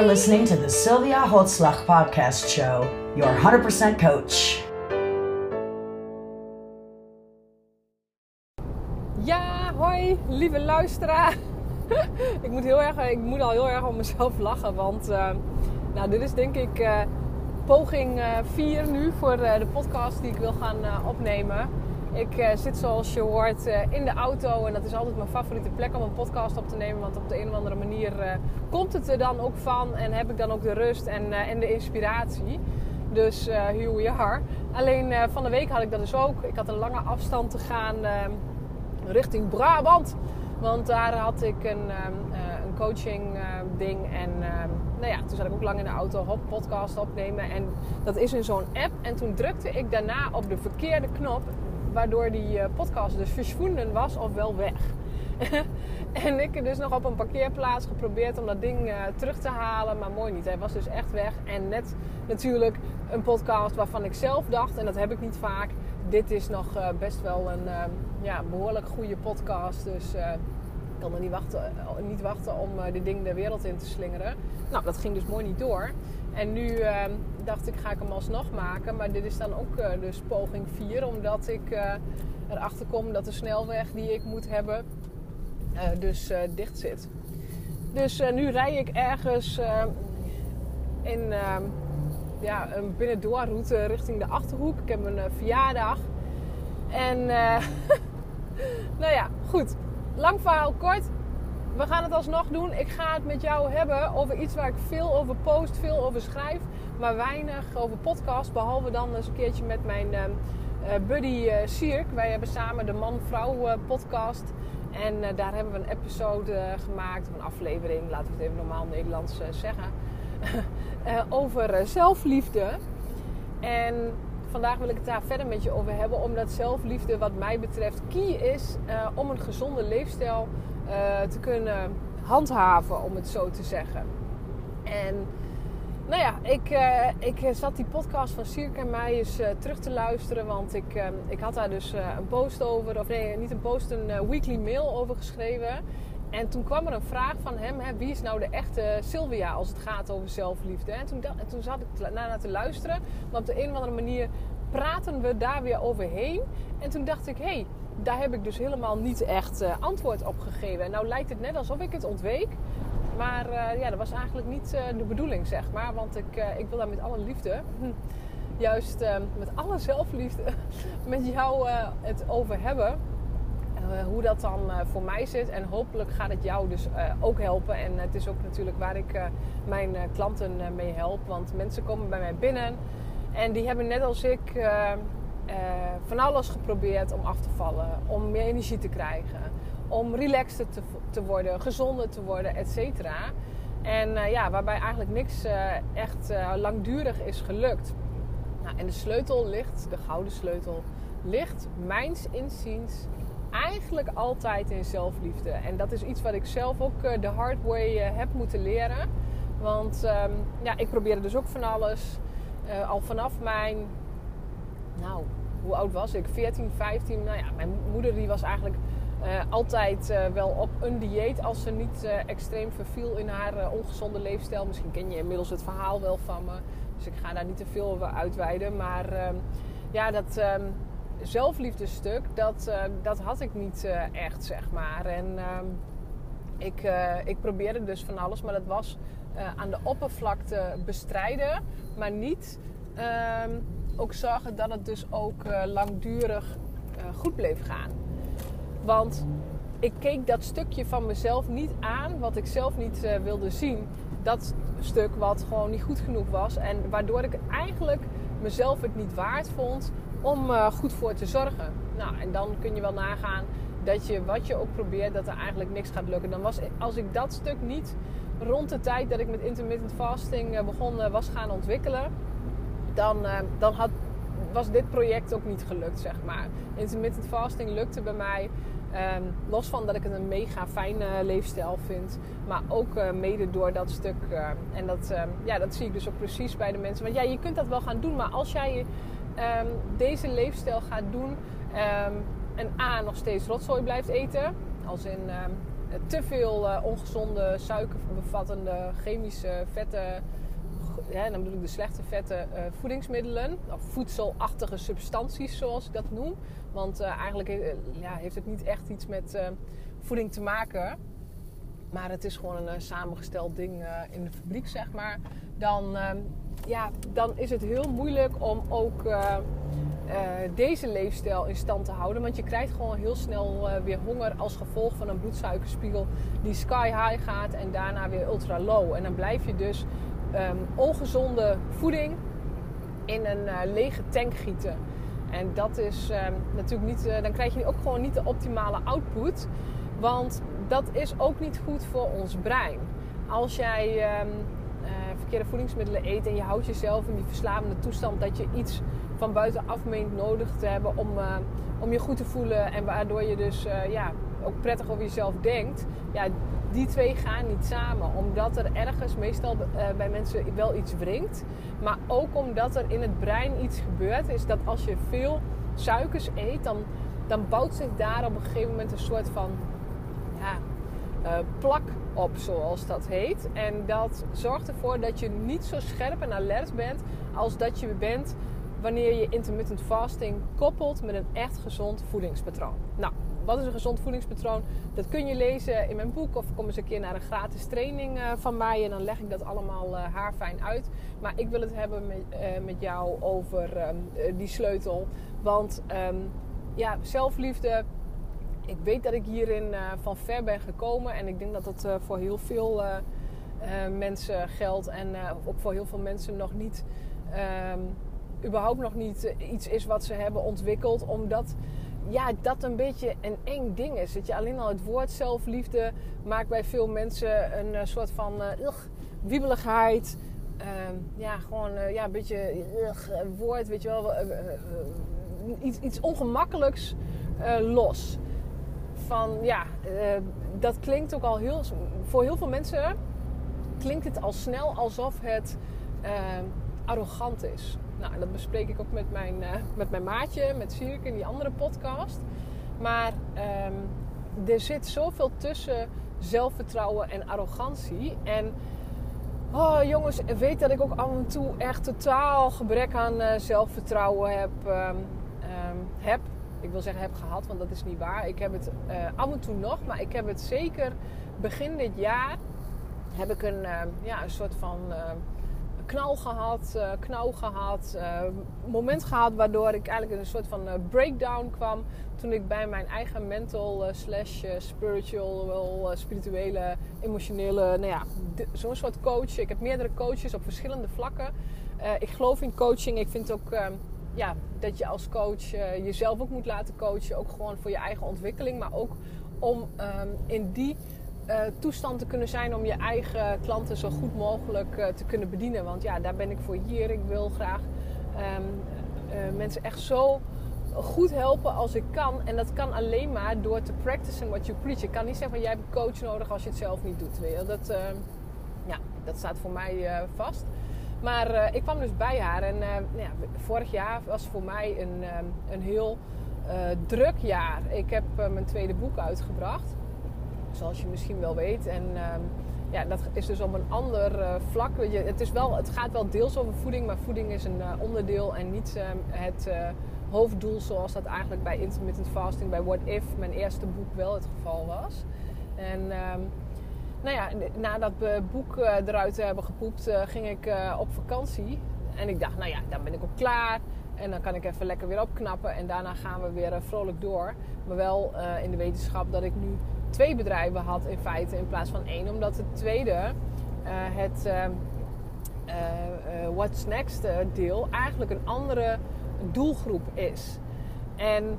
You're listening to the Sylvia Holtzlach Podcast Show, your 100% coach. Ja, hoi, lieve luisteraar. ik, moet heel erg, ik moet al heel erg om mezelf lachen, want uh, nou, dit is denk ik uh, poging 4 uh, nu voor de podcast die ik wil gaan opnemen. Ik uh, zit zoals je hoort uh, in de auto en dat is altijd mijn favoriete plek om een podcast op te nemen. Want op de een of andere manier uh, komt het er dan ook van en heb ik dan ook de rust en, en de inspiratie. Dus here we are. Alleen van de week had ik dat dus ook. Ik had een lange afstand te gaan richting Brabant. Want daar had ik een, een coaching ding en nou ja, toen zat ik ook lang in de auto, hop, podcast opnemen. En dat is in zo'n app. En toen drukte ik daarna op de verkeerde knop waardoor die eh, podcast dus verschwonden was of wel weg. en ik dus nog op een parkeerplaats geprobeerd om dat ding uh, terug te halen. Maar mooi niet. Hij was dus echt weg. En net natuurlijk een podcast waarvan ik zelf dacht, en dat heb ik niet vaak. Dit is nog uh, best wel een uh, ja, behoorlijk goede podcast. Dus ik kan er niet wachten, niet wachten om dit ding de wereld in te slingeren. Nou, dat ging dus mooi niet door. En nu ehm, dacht ik, ga ik hem alsnog maken. Maar dit is dan ook uh, dus poging 4. Omdat ik uh, erachter kom dat de snelweg die ik moet hebben uh, dus dicht zit. Dus nu rij ik ergens in ehm, ja, een binnendoorroute richting de Achterhoek. Ik heb een verjaardag. En nou ja, goed. Lang verhaal kort we gaan het alsnog doen. Ik ga het met jou hebben over iets waar ik veel over post, veel over schrijf, maar weinig over podcast. Behalve dan eens een keertje met mijn uh, buddy uh, Sierk. Wij hebben samen de Man-Vrouw uh, podcast. En daar hebben we een episode gemaakt, of een aflevering, laten we het even normaal Nederlands zeggen, over zelfliefde. En vandaag wil ik het daar verder met je over hebben, omdat zelfliefde, wat mij betreft, key is om een gezonde leefstijl uh, te kunnen handhaven, om het zo te zeggen. En nou ja, ik, uh, ik zat die podcast van Sierke en mij eens terug te luisteren. Want ik, ik had daar dus een post over, of nee, niet een post, een weekly mail over geschreven. En toen kwam er een vraag van hem: hè, wie is nou de echte Sylvia als het gaat over zelfliefde? En toen, en toen zat ik naar te luisteren. Maar op de een of andere manier praten we daar weer overheen. En toen dacht ik: hé, hey, daar heb ik dus helemaal niet echt uh, antwoord op gegeven. En nou lijkt het net alsof ik het ontweek. Maar uh, ja, dat was eigenlijk niet uh, de bedoeling, zeg maar. Want ik, ik wil daar met alle liefde, juist met alle zelfliefde, met jou het over hebben. Hoe dat dan voor mij zit. En hopelijk gaat het jou dus ook helpen. En het is ook natuurlijk waar ik mijn klanten mee help. Want mensen komen bij mij binnen. En die hebben net als ik van alles geprobeerd om af te vallen, om meer energie te krijgen, om relaxter te, te worden, gezonder te worden, et cetera. En ja, waarbij eigenlijk niks echt langdurig is gelukt. Nou, en de sleutel ligt, de gouden sleutel, ligt mijns inziens eigenlijk altijd in zelfliefde. En dat is iets wat ik zelf ook de hard way heb moeten leren. Want um, ja, ik probeerde dus ook van alles. al vanaf mijn nou, hoe oud was ik? 14, 15. Nou ja, mijn moeder die was eigenlijk uh, altijd uh, wel op een dieet als ze niet uh, extreem verviel in haar ongezonde leefstijl. Misschien ken je inmiddels het verhaal wel van me. Dus ik ga daar niet te veel over uitweiden. Maar ehm, ja, dat um, zelfliefdestuk, dat, dat had ik niet echt, zeg maar. En ehm, ik, ik probeerde dus van alles, maar dat was aan de oppervlakte bestrijden. Maar niet ook zorgen dat het dus ook langdurig goed bleef gaan. Want ik keek dat stukje van mezelf niet aan wat ik zelf niet wilde zien. Dat stuk wat gewoon niet goed genoeg was. En waardoor ik eigenlijk mezelf het niet waard vond om goed voor te zorgen. Nou, en dan kun je wel nagaan dat je wat je ook probeert, dat er eigenlijk niks gaat lukken. Dan was, als ik dat stuk niet rond de tijd dat ik met intermittent fasting begon was gaan ontwikkelen dan, uh, dan had, was dit project ook niet gelukt, zeg maar. Intermittent fasting lukte bij mij. Um, los van dat ik het een mega fijne leefstijl vind. Maar ook uh, mede door dat stuk. Uh, en dat, uh, ja, dat zie ik dus ook precies bij de mensen. Want ja, je kunt dat wel gaan doen. Maar als jij ehm, deze leefstijl gaat doen. en A, nog steeds rotzooi blijft eten. Als in te veel ongezonde suikerbevattende chemische vetten ja, dan bedoel ik de slechte vette uh, voedingsmiddelen, of voedselachtige substanties zoals ik dat noem. Want uh, eigenlijk uh, ja, heeft het niet echt iets met voeding te maken. Maar het is gewoon een samengesteld ding in de fabriek, zeg maar. Dan, ja, dan is het heel moeilijk om ook deze leefstijl in stand te houden. Want je krijgt gewoon heel snel weer honger als gevolg van een bloedsuikerspiegel die sky high gaat en daarna weer ultra low. En dan blijf je dus um, ongezonde voeding in een lege tank gieten. En dat is um, natuurlijk niet, dan krijg je ook gewoon niet de optimale output. Want dat is ook niet goed voor ons brein. Als jij uh, verkeerde voedingsmiddelen eet en je houdt jezelf in die verslavende toestand dat je iets van buitenaf meent nodig te hebben om, om je goed te voelen en waardoor je dus ja, ook prettig over jezelf denkt. Ja, die twee gaan niet samen. Omdat er ergens meestal uh, bij mensen wel iets wringt. Maar ook omdat er in het brein iets gebeurt. Is dat als je veel suikers eet, dan, dan bouwt zich daar op een gegeven moment een soort van ja, plak op, zoals dat heet. En dat zorgt ervoor dat je niet zo scherp en alert bent als dat je bent wanneer je intermittent fasting koppelt met een echt gezond voedingspatroon. Nou, wat is een gezond voedingspatroon? Dat kun je lezen in mijn boek of kom eens een keer naar een gratis training eh, van mij en dan leg ik dat allemaal uh, haarfijn uit. Maar ik wil het hebben met, met jou over ehm, die sleutel. Want um, ja, zelfliefde. Ik weet dat ik hierin van ver ben gekomen en ik denk dat dat voor heel veel mensen geldt en ook voor heel veel mensen nog niet. Um, überhaupt nog niet iets is wat ze hebben ontwikkeld, omdat ja, dat een beetje een eng ding is. Dat je alleen al het woord zelfliefde maakt bij veel mensen een soort van ugh, wiebeligheid. Uh, ja, gewoon ja, een beetje woord, weet je wel. iets, iets ongemakkelijks los. Van ja, dat klinkt ook al heel. Voor heel veel mensen klinkt het al snel alsof het arrogant is. Nou, dat bespreek ik ook met mijn, uh, met mijn maatje, met Sierke in die andere podcast. Maar um, er zit zoveel tussen zelfvertrouwen en arrogantie. En oh, jongens, weet dat ik ook af en toe echt totaal gebrek aan zelfvertrouwen heb, um, um, heb. Ik wil zeggen heb gehad, want dat is niet waar. Ik heb het uh, af en toe nog, maar ik heb het zeker begin dit jaar heb ik een, ja, een soort van knal gehad, knauw gehad. Moment gehad waardoor ik eigenlijk in een soort van breakdown kwam. Toen ik bij mijn eigen mental slash spiritual, spirituele, emotionele, nou ja, zo'n soort coach. Ik heb meerdere coaches op verschillende vlakken. ik geloof in coaching. Ik vind ook ja, dat je als coach jezelf ook moet laten coachen. Ook gewoon voor je eigen ontwikkeling. Maar ook om um, in die uh, toestand te kunnen zijn om je eigen klanten zo goed mogelijk uh, te kunnen bedienen. Want ja, daar ben ik voor hier. Ik wil graag uh, mensen echt zo goed helpen als ik kan. En dat kan alleen maar door te practicen what you preach. Ik kan niet zeggen van jij hebt een coach nodig als je het zelf niet doet. Weet? Dat, ehm, ja, dat staat voor mij vast. Maar ik kwam dus bij haar en nou ja, vorig jaar was voor mij een, een heel druk jaar. Ik heb mijn tweede boek uitgebracht zoals je misschien wel weet. En ehm, ja, dat is dus op een ander vlak. Je, het, is wel, het gaat wel deels over voeding, maar voeding is een onderdeel en niet uh, het eh, hoofddoel zoals dat eigenlijk bij intermittent fasting, bij What If, mijn eerste boek, wel het geval was. En nou ja, na dat boek eruit te hebben gepoept, ging ik op vakantie. En ik dacht, nou ja, dan ben ik ook klaar. En dan kan ik even lekker weer opknappen. En daarna gaan we weer vrolijk door. Maar wel in de wetenschap dat ik nu twee bedrijven had in feite in plaats van één. Omdat het tweede, het uh, What's Next deel, eigenlijk een andere doelgroep is. En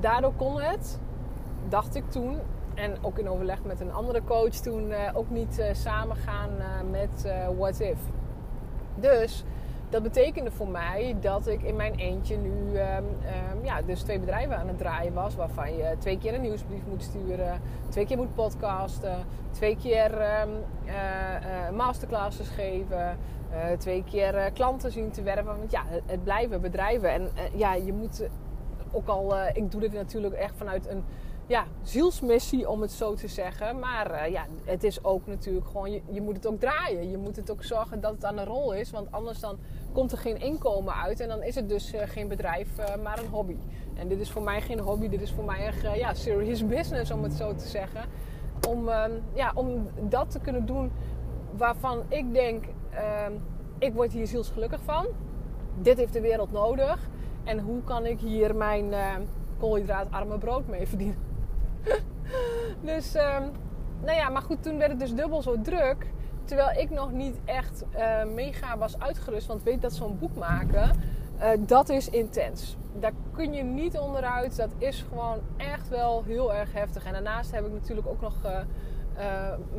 daardoor kon het, dacht ik toen, en ook in overleg met een andere coach toen, ook niet samengaan met What If. Dus dat betekende voor mij dat ik in mijn eentje nu um, ja, dus twee bedrijven aan het draaien was. Waarvan je twee keer een nieuwsbrief moet sturen, twee keer moet podcasten, twee keer uh, masterclasses geven, uh, twee keer klanten zien te werven. Want ja, het blijven bedrijven. En ja, je moet ook al, ik doe dit natuurlijk echt vanuit een ja, zielsmissie, om het zo te zeggen. Maar eh, ja, het is ook natuurlijk gewoon, je, je moet het ook draaien. Je moet het ook zorgen dat het aan de rol is. Want anders dan komt er geen inkomen uit. En dan is het dus eh, geen bedrijf, eh, maar een hobby. En dit is voor mij geen hobby. Dit is voor mij echt ja, serious business, om het zo te zeggen. Om, ehm, ja, om dat te kunnen doen waarvan ik denk, ehm, ik word hier zielsgelukkig van. Dit heeft de wereld nodig. En hoe kan ik hier mijn koolhydraatarme brood mee verdienen? dus, um, nou ja, maar goed, toen werd het dus dubbel zo druk. Terwijl ik nog niet echt uh, mega was uitgerust. Want weet dat zo'n boek maken, uh, dat is intens. Daar kun je niet onderuit. Dat is gewoon echt wel heel erg heftig. En daarnaast heb ik natuurlijk ook nog uh,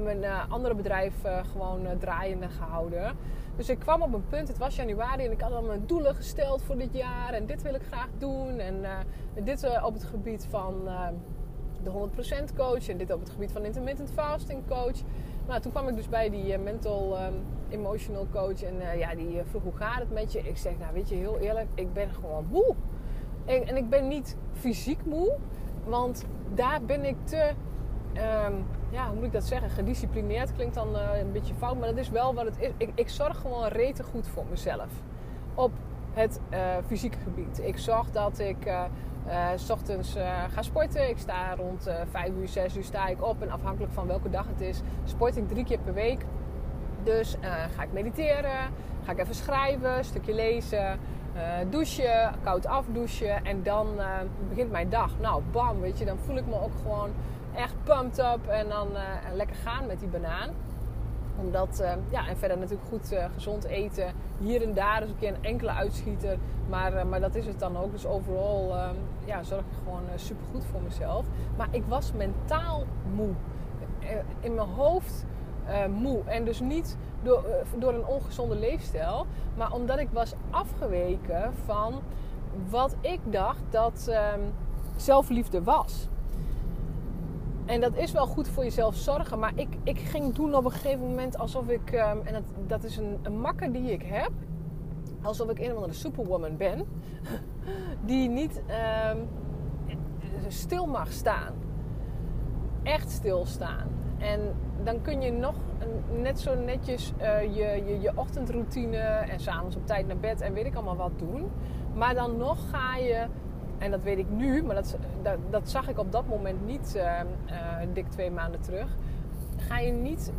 mijn andere bedrijf gewoon draaiende gehouden. Dus ik kwam op een punt, het was januari en ik had al mijn doelen gesteld voor dit jaar. En dit wil ik graag doen. En dit op het gebied van de 100% coach en dit op het gebied van intermittent fasting coach. Nou, toen kwam ik dus bij die uh, mental um, emotional coach en uh, ja, die uh, vroeg hoe gaat het met je? Ik zeg, nou weet je, heel eerlijk, ik ben gewoon moe. En, en ik ben niet fysiek moe, want daar ben ik te, um, ja, hoe moet ik dat zeggen? Gedisciplineerd klinkt dan een beetje fout, maar dat is wel wat het is. Ik, ik zorg gewoon rete goed voor mezelf op het fysieke gebied. Ik zorg dat ik uh, s ochtends ga sporten. Ik sta rond uh, 5 uur, 6 uur sta ik op. En afhankelijk van welke dag het is, sport ik drie keer per week. Dus ga ik mediteren, ga ik even schrijven, een stukje lezen, douchen, koud afdouchen. En dan begint mijn dag. Nou, bam, weet je, dan voel ik me ook gewoon echt pumped up. En dan lekker gaan met die banaan omdat, uh, ja, en verder natuurlijk goed uh, gezond eten. Hier en daar is een keer een enkele uitschieter. Maar, uh, maar dat is het dan ook. Dus overal ja, zorg ik gewoon super goed voor mezelf. Maar ik was mentaal moe. in mijn hoofd moe. En dus niet door, door een ongezonde leefstijl. Maar omdat ik was afgeweken van wat ik dacht dat ehm, zelfliefde was. En dat is wel goed voor jezelf zorgen. Maar ik, ik ging doen op een gegeven moment alsof ik. Um, en dat, dat is een, een makker die ik heb. Alsof ik een of andere superwoman ben. Die niet um, stil mag staan. Echt stilstaan. En dan kun je nog net zo netjes uh, je, je, je ochtendroutine en s'avonds op tijd naar bed en weet ik allemaal wat doen. Maar dan nog ga je en dat weet ik nu, maar dat, dat, zag ik op dat moment niet uh, dik twee maanden terug. Ga je niet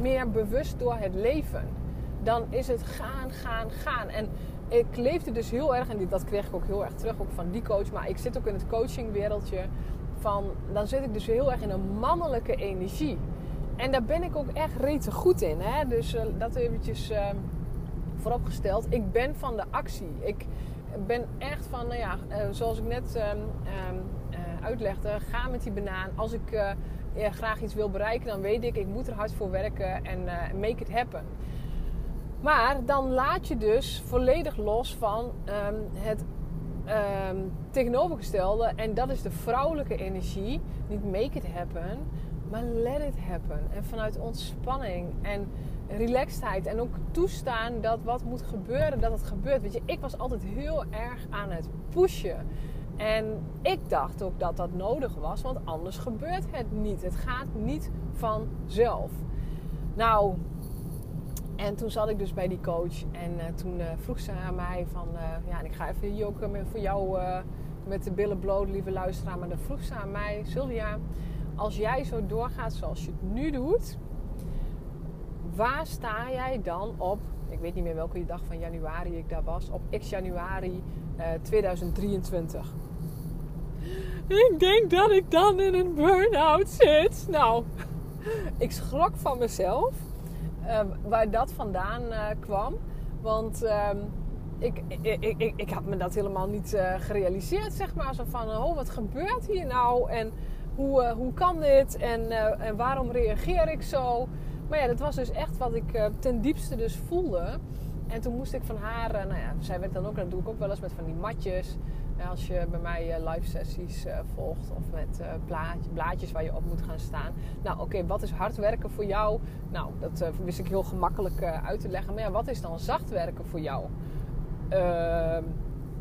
meer bewust door het leven. Dan is het gaan, gaan, gaan. En ik leefde dus heel erg, en dat kreeg ik ook heel erg terug ook van die coach. Maar ik zit ook in het coachingwereldje. Van, dan zit ik dus heel erg in een mannelijke energie. En daar ben ik ook echt rete goed in. Hè? Dus uh, dat eventjes uh, vooropgesteld. Ik ben van de actie. Ik, ben echt van, nou ja, uh, zoals ik net uh, uh, uitlegde, ga met die banaan. Als ik ja, graag iets wil bereiken, dan weet ik, ik moet er hard voor werken en make it happen. Maar dan laat je dus volledig los van um, het tegenovergestelde. En dat is de vrouwelijke energie. Niet make it happen, maar let it happen. En vanuit ontspanning en relaxedheid en ook toestaan dat wat moet gebeuren, dat het gebeurt. Weet je, ik was altijd heel erg aan het pushen. En ik dacht ook dat dat nodig was, want anders gebeurt het niet. Het gaat niet vanzelf. Nou, en toen zat ik dus bij die coach en uh, toen uh, vroeg ze aan mij van, uh, ja, en ik ga even hier ook voor jou met de billen bloot, lieve luisteraar, maar dan vroeg ze aan mij, Sylvia, als jij zo doorgaat zoals je het nu doet, waar sta jij dan op, ik weet niet meer welke dag van januari ik daar was, op x januari uh, 2023? Ik denk dat ik dan in een burn-out zit. Nou, ik schrok van mezelf uh, waar dat vandaan uh, kwam. Want uh, ik, ik, ik, ik, had me dat helemaal niet gerealiseerd, zeg maar. Zo van, oh, wat gebeurt hier nou? En hoe, hoe kan dit? En, en waarom reageer ik zo? Maar ja, dat was dus echt wat ik uh, ten diepste dus voelde. En toen moest ik van haar, uh, nou ja, zij werd dan ook, dat doe ik ook wel eens met van die matjes. Als je bij mij live sessies volgt of met blaadjes, blaadjes waar je op moet gaan staan. Nou, oké, wat is hard werken voor jou? Nou, dat wist ik heel gemakkelijk uit te leggen. Maar ja, wat is dan zacht werken voor jou? Ehm,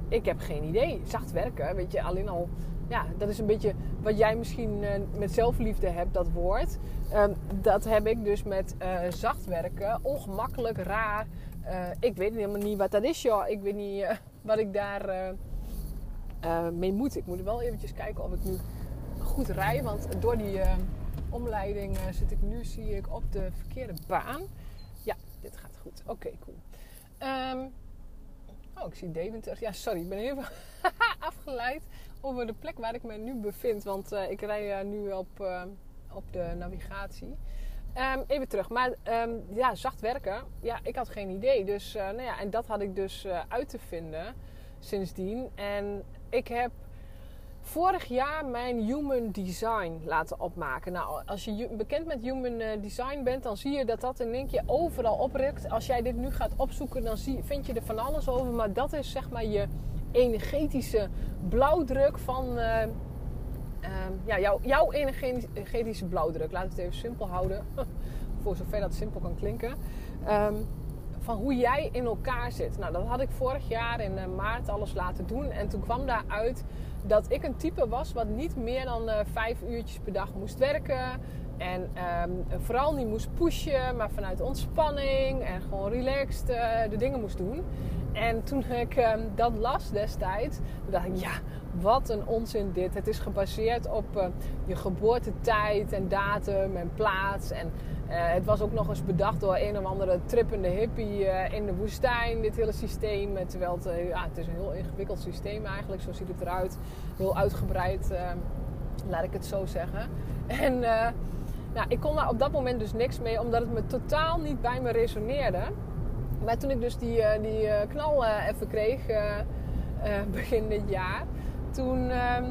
ik heb geen idee. Zacht werken, weet je, alleen al ja, dat is een beetje wat jij misschien uh, met zelfliefde hebt, dat woord. Um, dat heb ik dus met uh, zacht werken. Ongemakkelijk, raar. Uh, ik weet helemaal niet wat dat is, joh. Ik weet niet wat ik daar mee moet. Ik moet wel eventjes kijken of ik nu goed rij. Want door die omleiding zit ik nu, zie ik, op de verkeerde baan. Ja, dit gaat goed. Oké, cool. Um, oh, ik zie Deventer. Ja, sorry, ik ben even afgeleid over de plek waar ik me nu bevind. Want uh, ik rij uh, nu op, uh, op de navigatie. Um, even terug. Maar um, ja, zacht werken. Ja, ik had geen idee. Dus, nou ja, en dat had ik dus uit te vinden sindsdien. En ik heb vorig jaar mijn Human Design laten opmaken. Nou, als je bekend met Human Design bent, dan zie je dat dat één keer overal oprukt. Als jij dit nu gaat opzoeken, dan zie, vind je er van alles over. Maar dat is zeg maar je energetische blauwdruk van. Uh, uh, ja, jouw, jouw energetische blauwdruk. Laat het even simpel houden. Voor zover dat simpel kan klinken. Um, van hoe jij in elkaar zit. Nou, dat had ik vorig jaar in uh, maart alles laten doen. En toen kwam daaruit dat ik een type was wat niet meer dan uh, vijf uurtjes per dag moest werken. En um, vooral niet moest pushen, maar vanuit ontspanning en gewoon relaxed uh, de dingen moest doen. En toen ik um, dat las destijds, dacht ik, ja, wat een onzin dit. Het is gebaseerd op je geboortetijd en datum en plaats. En het was ook nog eens bedacht door een of andere trippende hippie uh, in de woestijn, dit hele systeem. Terwijl het, ja, het is een heel ingewikkeld systeem eigenlijk, zo ziet het eruit. Heel uitgebreid, ehm, laat ik het zo zeggen. En nou, ik kon daar op dat moment dus niks mee, omdat het me totaal niet bij me resoneerde. Maar toen ik dus die, die knal even kreeg, begin dit jaar, toen ehm,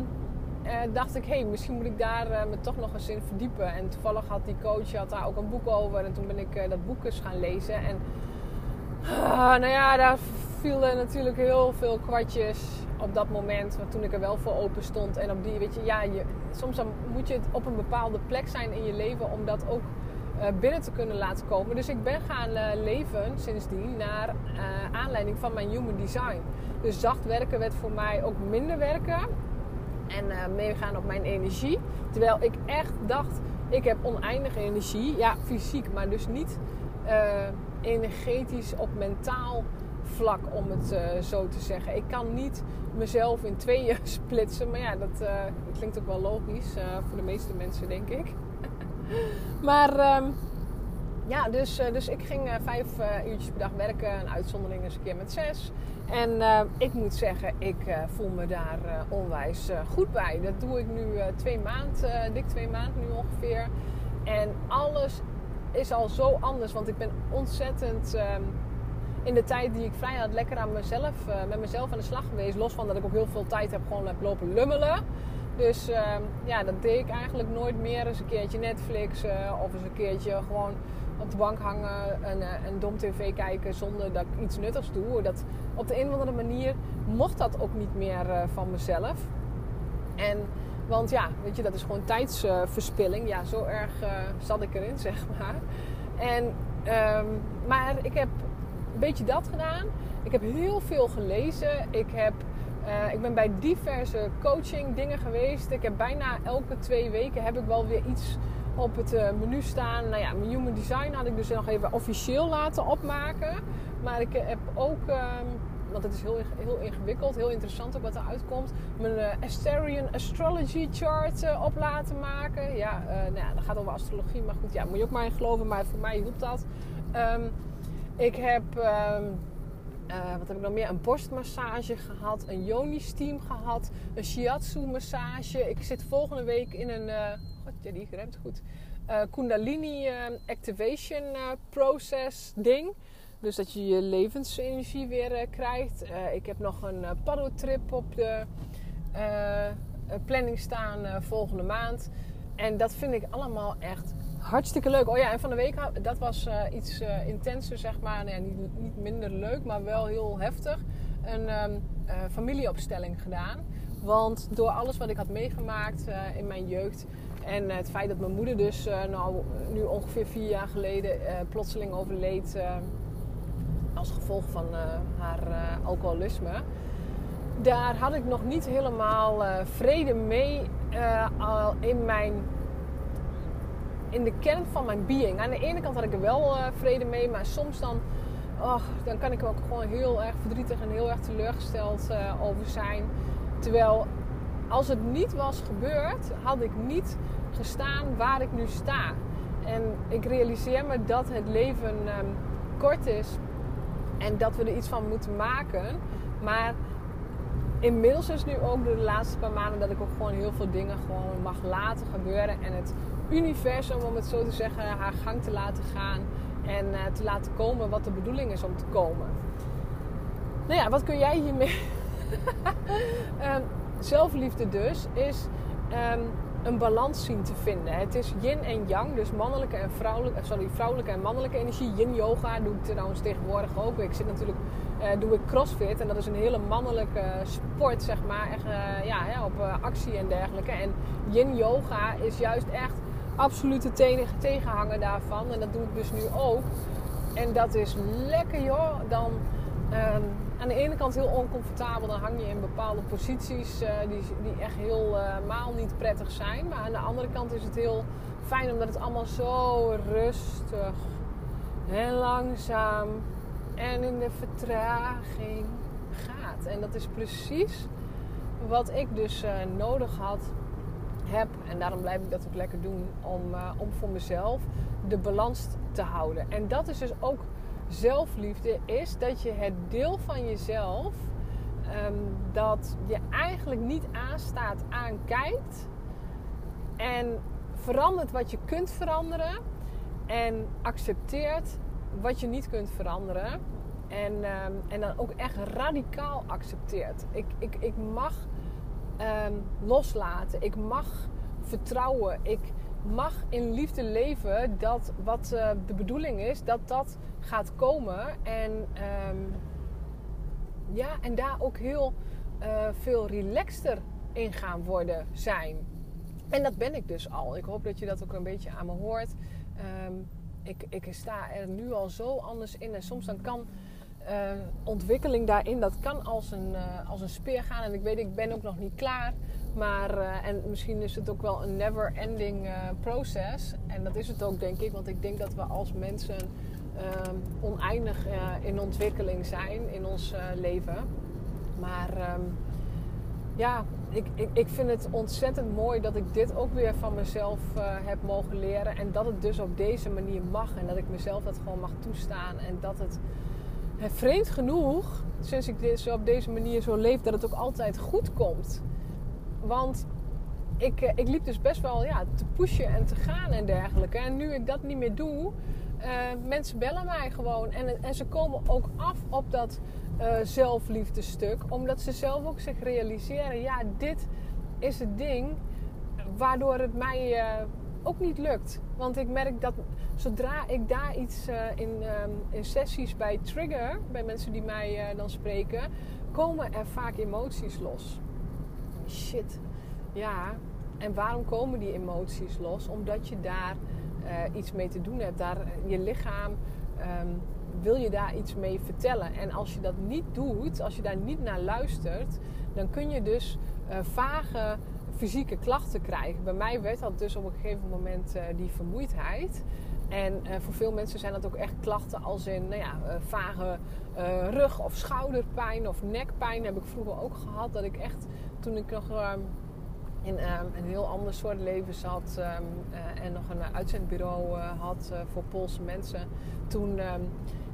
dacht ik, hé, hey, misschien moet ik daar me toch nog eens in verdiepen. En toevallig had die coach had daar ook een boek over. En toen ben ik dat boek eens gaan lezen. En nou ja, daar vielen natuurlijk heel veel kwartjes op dat moment. Toen ik er wel voor open stond. En op die, weet je, ja, soms dan moet je op een bepaalde plek zijn in je leven om dat ook binnen te kunnen laten komen. Dus ik ben gaan leven sindsdien naar aanleiding van mijn human design. Dus zacht werken werd voor mij ook minder werken. En meegaan op mijn energie. Terwijl ik echt dacht, ik heb oneindige energie. Ja, fysiek, maar dus niet energetisch op mentaal vlak, om het zo te zeggen. Ik kan niet mezelf in tweeën splitsen. Maar ja, dat, klinkt ook wel logisch voor de meeste mensen, denk ik. maar um, ja, dus, dus ik ging vijf uurtjes per dag werken. Een uitzondering eens een keer met zes. En ik moet zeggen, ik voel me daar onwijs goed bij. Dat doe ik nu twee maanden, dik twee maanden nu ongeveer. En alles is al zo anders. Want ik ben ontzettend um, in de tijd die ik vrij had lekker aan mezelf, met mezelf aan de slag geweest. Los van dat ik ook heel veel tijd heb gewoon heb lopen lummelen. Dus uh, ja, dat deed ik eigenlijk nooit meer. Eens een keertje Netflix of eens een keertje gewoon op de bank hangen en uh, een dom tv kijken zonder dat ik iets nuttigs doe. Dat, op de een of andere manier mocht dat ook niet meer uh, van mezelf. En, want ja, weet je, dat is gewoon tijdsverspilling. ja, zo erg zat ik erin, zeg maar. En, um, maar ik heb een beetje dat gedaan. Ik heb heel veel gelezen. Ik heb ik ben bij diverse coaching dingen geweest. Ik heb bijna elke twee weken heb ik wel weer iets op het uh, menu staan. Nou ja, mijn human design had ik dus nog even officieel laten opmaken. Maar ik heb ook, um, want het is heel, heel ingewikkeld, heel interessant ook wat eruit komt. Mijn uh, Asterian Astrology Chart op laten maken. Ja, nou ja, dat gaat over astrologie. Maar goed, ja, moet je ook maar in geloven. Maar voor mij hielp dat. Um, ik heb... Uh, wat heb ik nog meer? Een borstmassage gehad, een yoni-steam gehad, een shiatsu-massage. Ik zit volgende week in een, god, ja, die remt goed, uh, Kundalini Activation Process ding. Dus dat je je levensenergie weer krijgt. ik heb nog een paddeltrip op de planning staan volgende maand. En dat vind ik allemaal echt hartstikke leuk. Oh ja, en van de week, dat was uh, iets uh, intenser, zeg maar. Nou niet, niet, minder leuk, maar wel heel heftig. Een uh, familieopstelling gedaan. Want door alles wat ik had meegemaakt in mijn jeugd... en het feit dat mijn moeder dus nou, nu ongeveer vier jaar geleden plotseling overleed... als gevolg van haar alcoholisme daar had ik nog niet helemaal vrede mee al in mijn in de kern van mijn being. Aan de ene kant had ik er wel vrede mee, maar soms dan, dan kan ik er ook gewoon heel erg verdrietig en heel erg teleurgesteld over zijn. Terwijl als het niet was gebeurd, had ik niet gestaan waar ik nu sta. En ik realiseer me dat het leven um, kort is en dat we er iets van moeten maken. Maar inmiddels is nu ook de laatste paar maanden dat ik ook gewoon heel veel dingen gewoon mag laten gebeuren. En het universum, om het zo te zeggen, haar gang te laten gaan. En uh, te laten komen wat de bedoeling is om te komen. Nou ja, wat kun jij hiermee? um, zelfliefde dus is um, een balans zien te vinden. Het is yin en yang, dus mannelijke en vrouwelijke, sorry, vrouwelijke en mannelijke energie. Yin yoga doe ik trouwens tegenwoordig ook. Ik zit natuurlijk, uh, doe ik crossfit en dat is een hele mannelijke sport, zeg maar. Echt, uh, ja, op actie en dergelijke. En yin yoga is juist echt absolute tegenhanger daarvan. En dat doe ik dus nu ook. En dat is lekker joh. Dan um, aan de ene kant heel oncomfortabel. Dan hang je in bepaalde posities uh, die, die echt helemaal uh, niet prettig zijn. Maar aan de andere kant is het heel fijn omdat het allemaal zo rustig en langzaam en in de vertraging gaat. En dat is precies wat ik dus uh, nodig had, heb. En daarom blijf ik dat ook lekker doen om, om voor mezelf de balans te houden. En dat is dus ook zelfliefde is dat je het deel van jezelf um, dat je eigenlijk niet aanstaat, aankijkt. En verandert wat je kunt veranderen. En accepteert wat je niet kunt veranderen. En, um, en dan ook echt radicaal accepteert. Ik, ik, ik mag um, loslaten. Ik mag vertrouwen. Ik, mag in liefde leven dat wat uh, de bedoeling is, dat dat gaat komen. En, um, ja, en daar ook heel uh, veel relaxter in gaan worden zijn. En dat ben ik dus al. Ik hoop dat je dat ook een beetje aan me hoort. Um, ik, ik sta er nu al zo anders in. En soms dan kan uh, ontwikkeling daarin, dat kan als een, als een speer gaan. En ik weet, ik ben ook nog niet klaar. Maar, uh, en misschien is het ook wel een never ending proces. En dat is het ook, denk ik. Want ik denk dat we als mensen oneindig in ontwikkeling zijn in ons leven. Maar um, ja, ik, ik, ik vind het ontzettend mooi dat ik dit ook weer van mezelf heb mogen leren. En dat het dus op deze manier mag. En dat ik mezelf dat gewoon mag toestaan. En dat het vreemd genoeg, sinds ik dit zo op deze manier zo leef, dat het ook altijd goed komt. Want ik, eh, ik liep dus best wel ja, te pushen en te gaan en dergelijke. En nu ik dat niet meer doe, uh, mensen bellen mij gewoon. En, en ze komen ook af op dat uh, zelfliefdestuk. Omdat ze zelf ook zich realiseren, ja, dit is het ding waardoor het mij ook niet lukt. Want ik merk dat zodra ik daar iets in, um, in, sessies bij trigger, bij mensen die mij dan spreken, komen er vaak emoties los. Shit. Ja. En waarom komen die emoties los? Omdat je daar uh, iets mee te doen hebt. Daar, je lichaam um, wil je daar iets mee vertellen. En als je dat niet doet, als je daar niet naar luistert, dan kun je dus vage fysieke klachten krijgen. Bij mij werd dat dus op een gegeven moment die vermoeidheid. En voor veel mensen zijn dat ook echt klachten als in nou ja, vage rug- of schouderpijn of nekpijn. heb ik vroeger ook gehad. Dat ik echt, toen ik nog ehm, in ehm, een heel ander soort leven zat um, en nog een uitzendbureau had voor Poolse mensen. Toen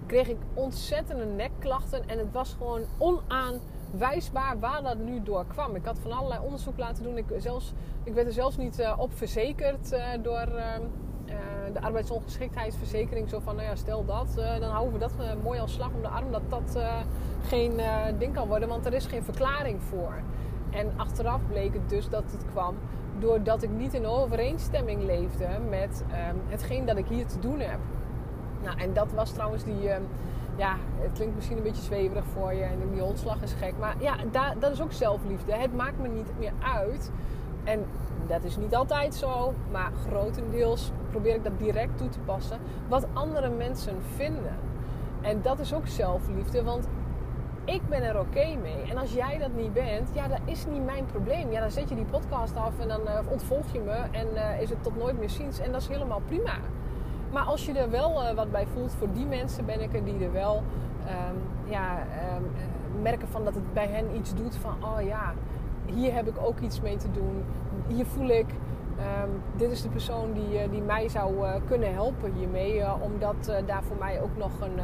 kreeg ik ontzettende nekklachten en het was gewoon onaan wijsbaar waar dat nu door kwam. Ik had van allerlei onderzoek laten doen. Ik, zelfs, ik werd er zelfs niet op verzekerd door de arbeidsongeschiktheidsverzekering. Zo van, nou ja, stel dat, dan houden we dat mooi als slag om de arm. Dat dat geen ding kan worden, want er is geen verklaring voor. En achteraf bleek het dus dat het kwam doordat ik niet in overeenstemming leefde met ehm, hetgeen dat ik hier te doen heb. Nou, en dat was trouwens die ehm, ja, het klinkt misschien een beetje zweverig voor je en die holslag is gek. Maar ja, dat is ook zelfliefde. Het maakt me niet meer uit. En dat is niet altijd zo, maar grotendeels probeer ik dat direct toe te passen. Wat andere mensen vinden. En dat is ook zelfliefde, want ik ben er oké mee. En als jij dat niet bent, ja, dat is niet mijn probleem. Ja, dan zet je die podcast af en dan uh, ontvolg je me en uh, is het tot nooit meer ziens. En dat is helemaal prima. Maar als je er wel uh, wat bij voelt, voor die mensen ben ik er die er wel um, ja, um, merken van dat het bij hen iets doet van, oh ja, hier heb ik ook iets mee te doen. Hier voel ik, um, dit is de persoon die, die mij zou kunnen helpen hiermee. omdat daar voor mij ook nog een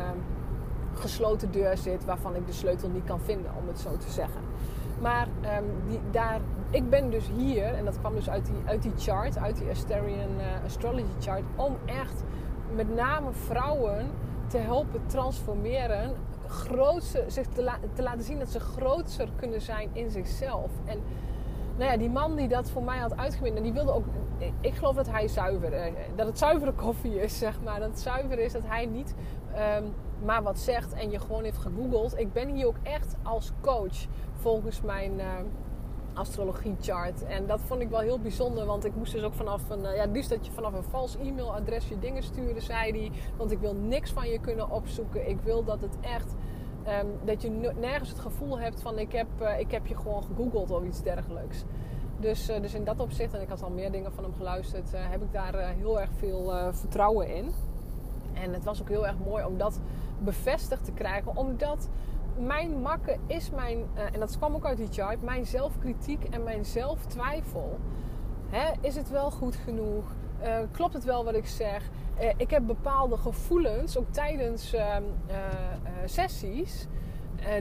gesloten deur zit waarvan ik de sleutel niet kan vinden, om het zo te zeggen. Maar um, die, daar, ik ben dus hier, en dat kwam dus uit die, uit die chart, uit die Asterian uh, Astrology chart, om echt met name vrouwen te helpen transformeren, grootse, zich te, la, te laten zien dat ze groter kunnen zijn in zichzelf. En nou ja, die man die dat voor mij had uitgewind, die wilde ook. Ik geloof dat hij zuiver, eh, dat het zuivere koffie is, zeg maar. Dat het zuiver is, dat hij niet um, maar wat zegt en je gewoon heeft gegoogeld. Ik ben hier ook echt als coach volgens mijn uh, astrologie chart. En dat vond ik wel heel bijzonder, want ik moest dus ook vanaf een, uh, ja, liefst dat je vanaf een vals e-mailadres je dingen stuurde, zei hij. Want ik wil niks van je kunnen opzoeken. Ik wil dat het echt, um, dat je nergens het gevoel hebt van ik heb, uh, ik heb je gewoon gegoogeld of iets dergelijks. Dus, dus in dat opzicht, en ik had al meer dingen van hem geluisterd, heb ik daar heel erg veel vertrouwen in. En het was ook heel erg mooi om dat bevestigd te krijgen. Omdat mijn makken is mijn, en dat kwam ook uit die chart, mijn zelfkritiek en mijn zelftwijfel. Hè, is het wel goed genoeg? Klopt het wel wat ik zeg? Uh, ik heb bepaalde gevoelens, ook tijdens ehm, sessies.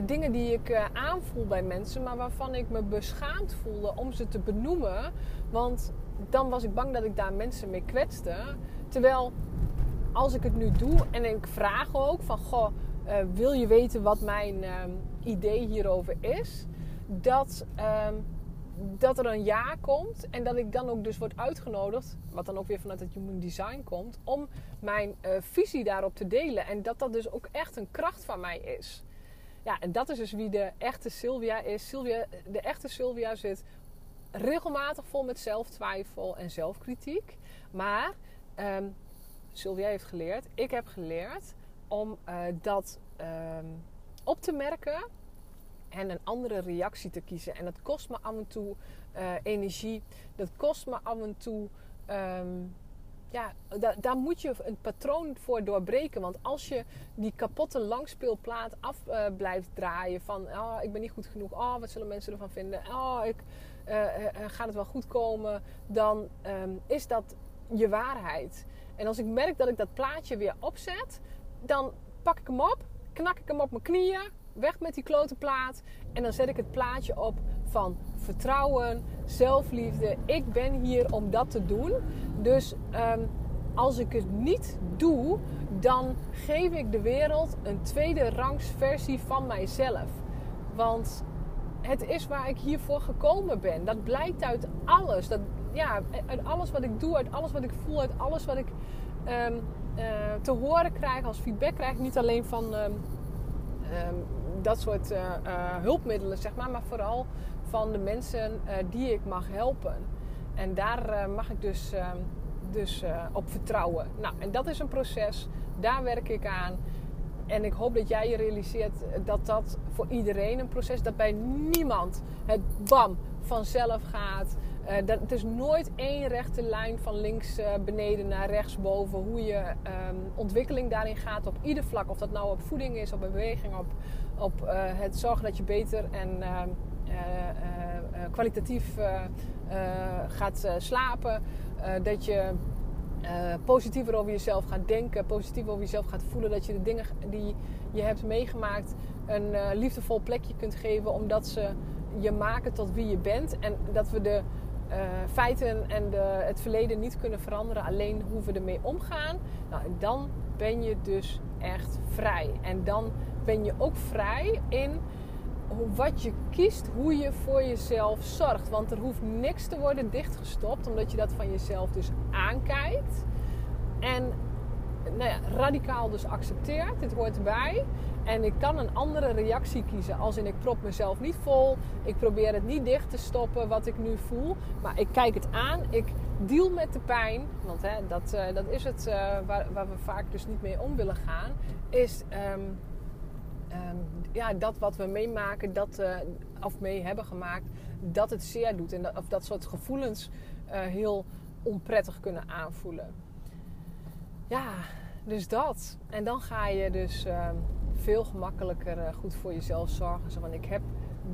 dingen die ik aanvoel bij mensen, maar waarvan ik me beschaamd voelde om ze te benoemen. Want dan was ik bang dat ik daar mensen mee kwetste. Terwijl als ik het nu doe en ik vraag ook van goh, wil je weten wat mijn um, idee hierover is? Dat, um, dat er een ja komt en dat ik dan ook dus word uitgenodigd, wat dan ook weer vanuit het Human Design komt, om mijn uh, visie daarop te delen. En dat dat dus ook echt een kracht van mij is. Ja, en dat is dus wie de echte Sylvia is. Sylvia, de echte Sylvia zit regelmatig vol met zelftwijfel en zelfkritiek. Maar um, Sylvia heeft geleerd, ik heb geleerd om uh, dat um, op te merken en een andere reactie te kiezen. En dat kost me af en toe uh, energie. Dat kost me af en toe. Um, ja, da daar moet je een patroon voor doorbreken. Want als je die kapotte langspeelplaat af uh, blijft draaien van oh, ik ben niet goed genoeg, oh, wat zullen mensen ervan vinden, oh, ik, uh, gaat het wel goed komen, dan um, is dat je waarheid. En als ik merk dat ik dat plaatje weer opzet, dan pak ik hem op, knak ik hem op mijn knieën, weg met die klote plaat. En dan zet ik het plaatje op van vertrouwen, zelfliefde. Ik ben hier om dat te doen. Dus um, als ik het niet doe, dan geef ik de wereld een tweede rangs versie van mijzelf. Want het is waar ik hiervoor gekomen ben. Dat blijkt uit alles. Dat ja, uit alles wat ik doe, uit alles wat ik voel, uit alles wat ik um, uh, te horen krijg als feedback krijg. Niet alleen van um, dat soort uh, uh, hulpmiddelen, zeg maar, maar vooral van de mensen uh, die ik mag helpen. En daar mag ik dus, dus op vertrouwen. Nou, en dat is een proces. Daar werk ik aan. En ik hoop dat jij je realiseert dat dat voor iedereen een proces is. Dat bij niemand het bam vanzelf gaat. Dat, het is nooit één rechte lijn van links beneden naar rechts boven. Hoe je um, ontwikkeling daarin gaat op ieder vlak. Of dat nou op voeding is, op beweging, op, op uh, het zorgen dat je beter en ehm, kwalitatief gaat slapen. dat je positiever over jezelf gaat denken, positiever over jezelf gaat voelen. Dat je de dingen die je hebt meegemaakt een liefdevol plekje kunt geven, omdat ze je maken tot wie je bent. En dat we de uh, feiten en de, het verleden niet kunnen veranderen, alleen hoe we ermee omgaan. Nou, dan ben je dus echt vrij. En dan ben je ook vrij in wat je kiest, hoe je voor jezelf zorgt. Want er hoeft niks te worden dichtgestopt, omdat je dat van jezelf dus aankijkt. En nou ja, radicaal dus accepteert. Dit hoort erbij. En ik kan een andere reactie kiezen. Als in ik prop mezelf niet vol. Ik probeer het niet dicht te stoppen wat ik nu voel. Maar ik kijk het aan. Ik deal met de pijn. Want hè, dat, uh, dat is het uh, waar, waar, we vaak dus niet mee om willen gaan. Is um, ehm, ja, dat wat we meemaken, dat, uh, of mee hebben gemaakt, dat het zeer doet. En dat, of dat soort gevoelens uh, heel onprettig kunnen aanvoelen. Ja, dus dat. En dan ga je dus uh, veel gemakkelijker uh, goed voor jezelf zorgen. Zo van ik heb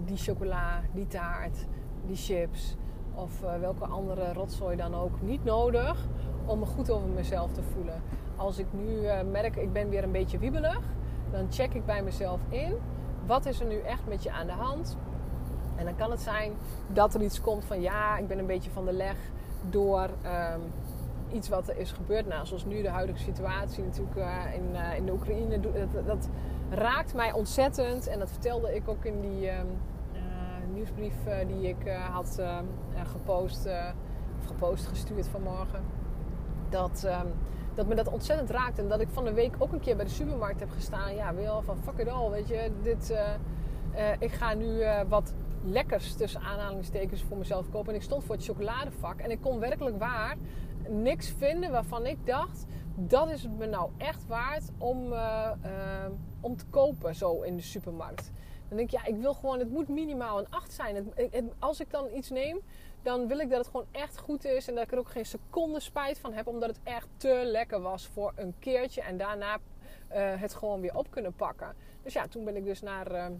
die chocola, die taart, die chips of welke andere rotzooi dan ook niet nodig om me goed over mezelf te voelen. Als ik nu merk ik ben weer een beetje wiebelig, dan check ik bij mezelf in. Wat is er nu echt met je aan de hand? En dan kan het zijn dat er iets komt van ja, ik ben een beetje van de leg door um, iets wat er is gebeurd. Nou, zoals nu de huidige situatie natuurlijk uh, in, uh, in de Oekraïne. Dat, dat, raakt mij ontzettend. En dat vertelde ik ook in die um, uh, nieuwsbrief die ik had gepost, of gepost, gestuurd vanmorgen. Dat, dat me dat ontzettend raakt. En dat ik van de week ook een keer bij de supermarkt heb gestaan. Ja, wel van fuck it all, weet je. Dit, ik ga nu wat lekkers tussen aanhalingstekens voor mezelf kopen. En ik stond voor het chocoladevak. En ik kon werkelijk waar niks vinden waarvan ik dacht... dat is het me nou echt waard om, om te kopen zo in de supermarkt. Dan denk ik, ja, ik wil gewoon... Het moet minimaal een 8 zijn. Als ik dan iets neem, dan wil ik dat het gewoon echt goed is. En dat ik er ook geen seconde spijt van heb. Omdat het echt te lekker was voor een keertje. En daarna uh, het gewoon weer op kunnen pakken. Dus ja, toen ben ik dus naar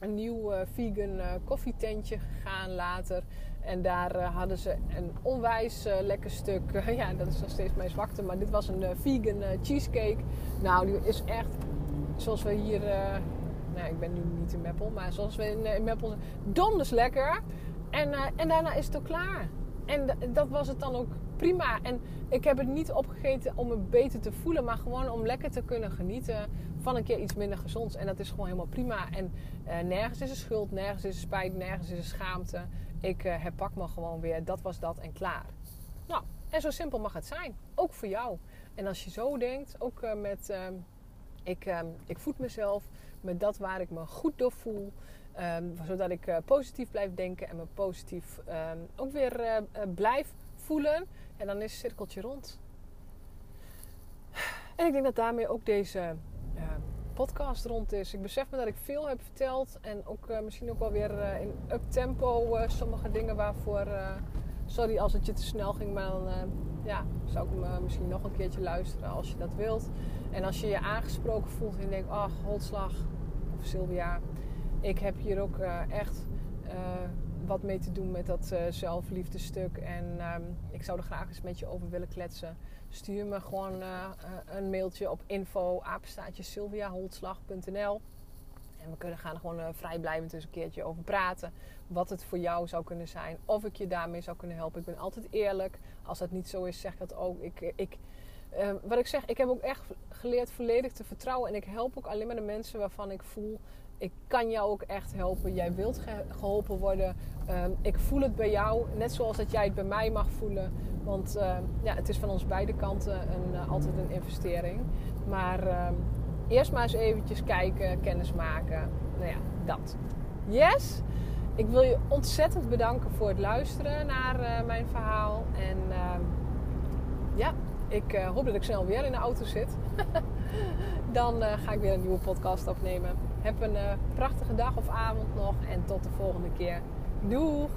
een nieuw uh, vegan koffietentje gegaan later. En daar hadden ze een onwijs lekker stuk. ja, dat is nog steeds mijn zwakte. Maar dit was een vegan cheesecake. Nou, die is echt zoals we hier... nou, ik ben nu niet in Meppel. Maar zoals we in, in Meppel... Donders lekker. En, en daarna is het ook klaar. En dat was het dan ook prima. En ik heb het niet opgegeten om me beter te voelen, maar gewoon om lekker te kunnen genieten van een keer iets minder gezonds. En dat is gewoon helemaal prima. En uh, nergens is er schuld, nergens is er spijt, nergens is er schaamte. Ik uh, herpak me gewoon weer. Dat was dat en klaar. Nou, en zo simpel mag het zijn. Ook voor jou. En als je zo denkt, ook met. Ehm, ik, ehm, ik voed mezelf met dat waar ik me goed door voel. Um, zodat ik uh, positief blijf denken en me positief um, ook weer uh, blijf voelen. En dan is het cirkeltje rond. En ik denk dat daarmee ook deze podcast rond is. Ik besef me dat ik veel heb verteld. En ook misschien ook wel weer in up-tempo sommige dingen waarvoor... sorry als het je te snel ging, maar dan ja, zou ik me misschien nog een keertje luisteren als je dat wilt. En als je je aangesproken voelt en je denkt, ach, Holtslag of Sylvia ik heb hier ook uh, echt uh, wat mee te doen met dat uh, zelfliefdestuk. En um, ik zou er graag eens met je over willen kletsen. Stuur me gewoon een mailtje op info en we kunnen gaan gewoon uh, vrijblijvend eens een keertje over praten. Wat het voor jou zou kunnen zijn. Of ik je daarmee zou kunnen helpen. Ik ben altijd eerlijk. Als dat niet zo is, zeg dat ook. Ik, ik, uh, wat ik zeg, ik heb ook echt geleerd volledig te vertrouwen. En ik help ook alleen maar de mensen waarvan ik voel ik kan jou ook echt helpen. Jij wilt geholpen worden. Um, ik voel het bij jou, net zoals dat jij het bij mij mag voelen. Want uh, ja, het is van ons beide kanten een, uh, altijd een investering. Maar uh, eerst maar eens eventjes kijken, kennis maken. Nou ja, dat. Yes! Ik wil je ontzettend bedanken voor het luisteren naar eh, mijn verhaal. En ehm, ja, ik eh, hoop dat ik snel weer in de auto zit. Dan ga ik weer een nieuwe podcast opnemen. Heb een uh, prachtige dag of avond nog en tot de volgende keer. Doeg!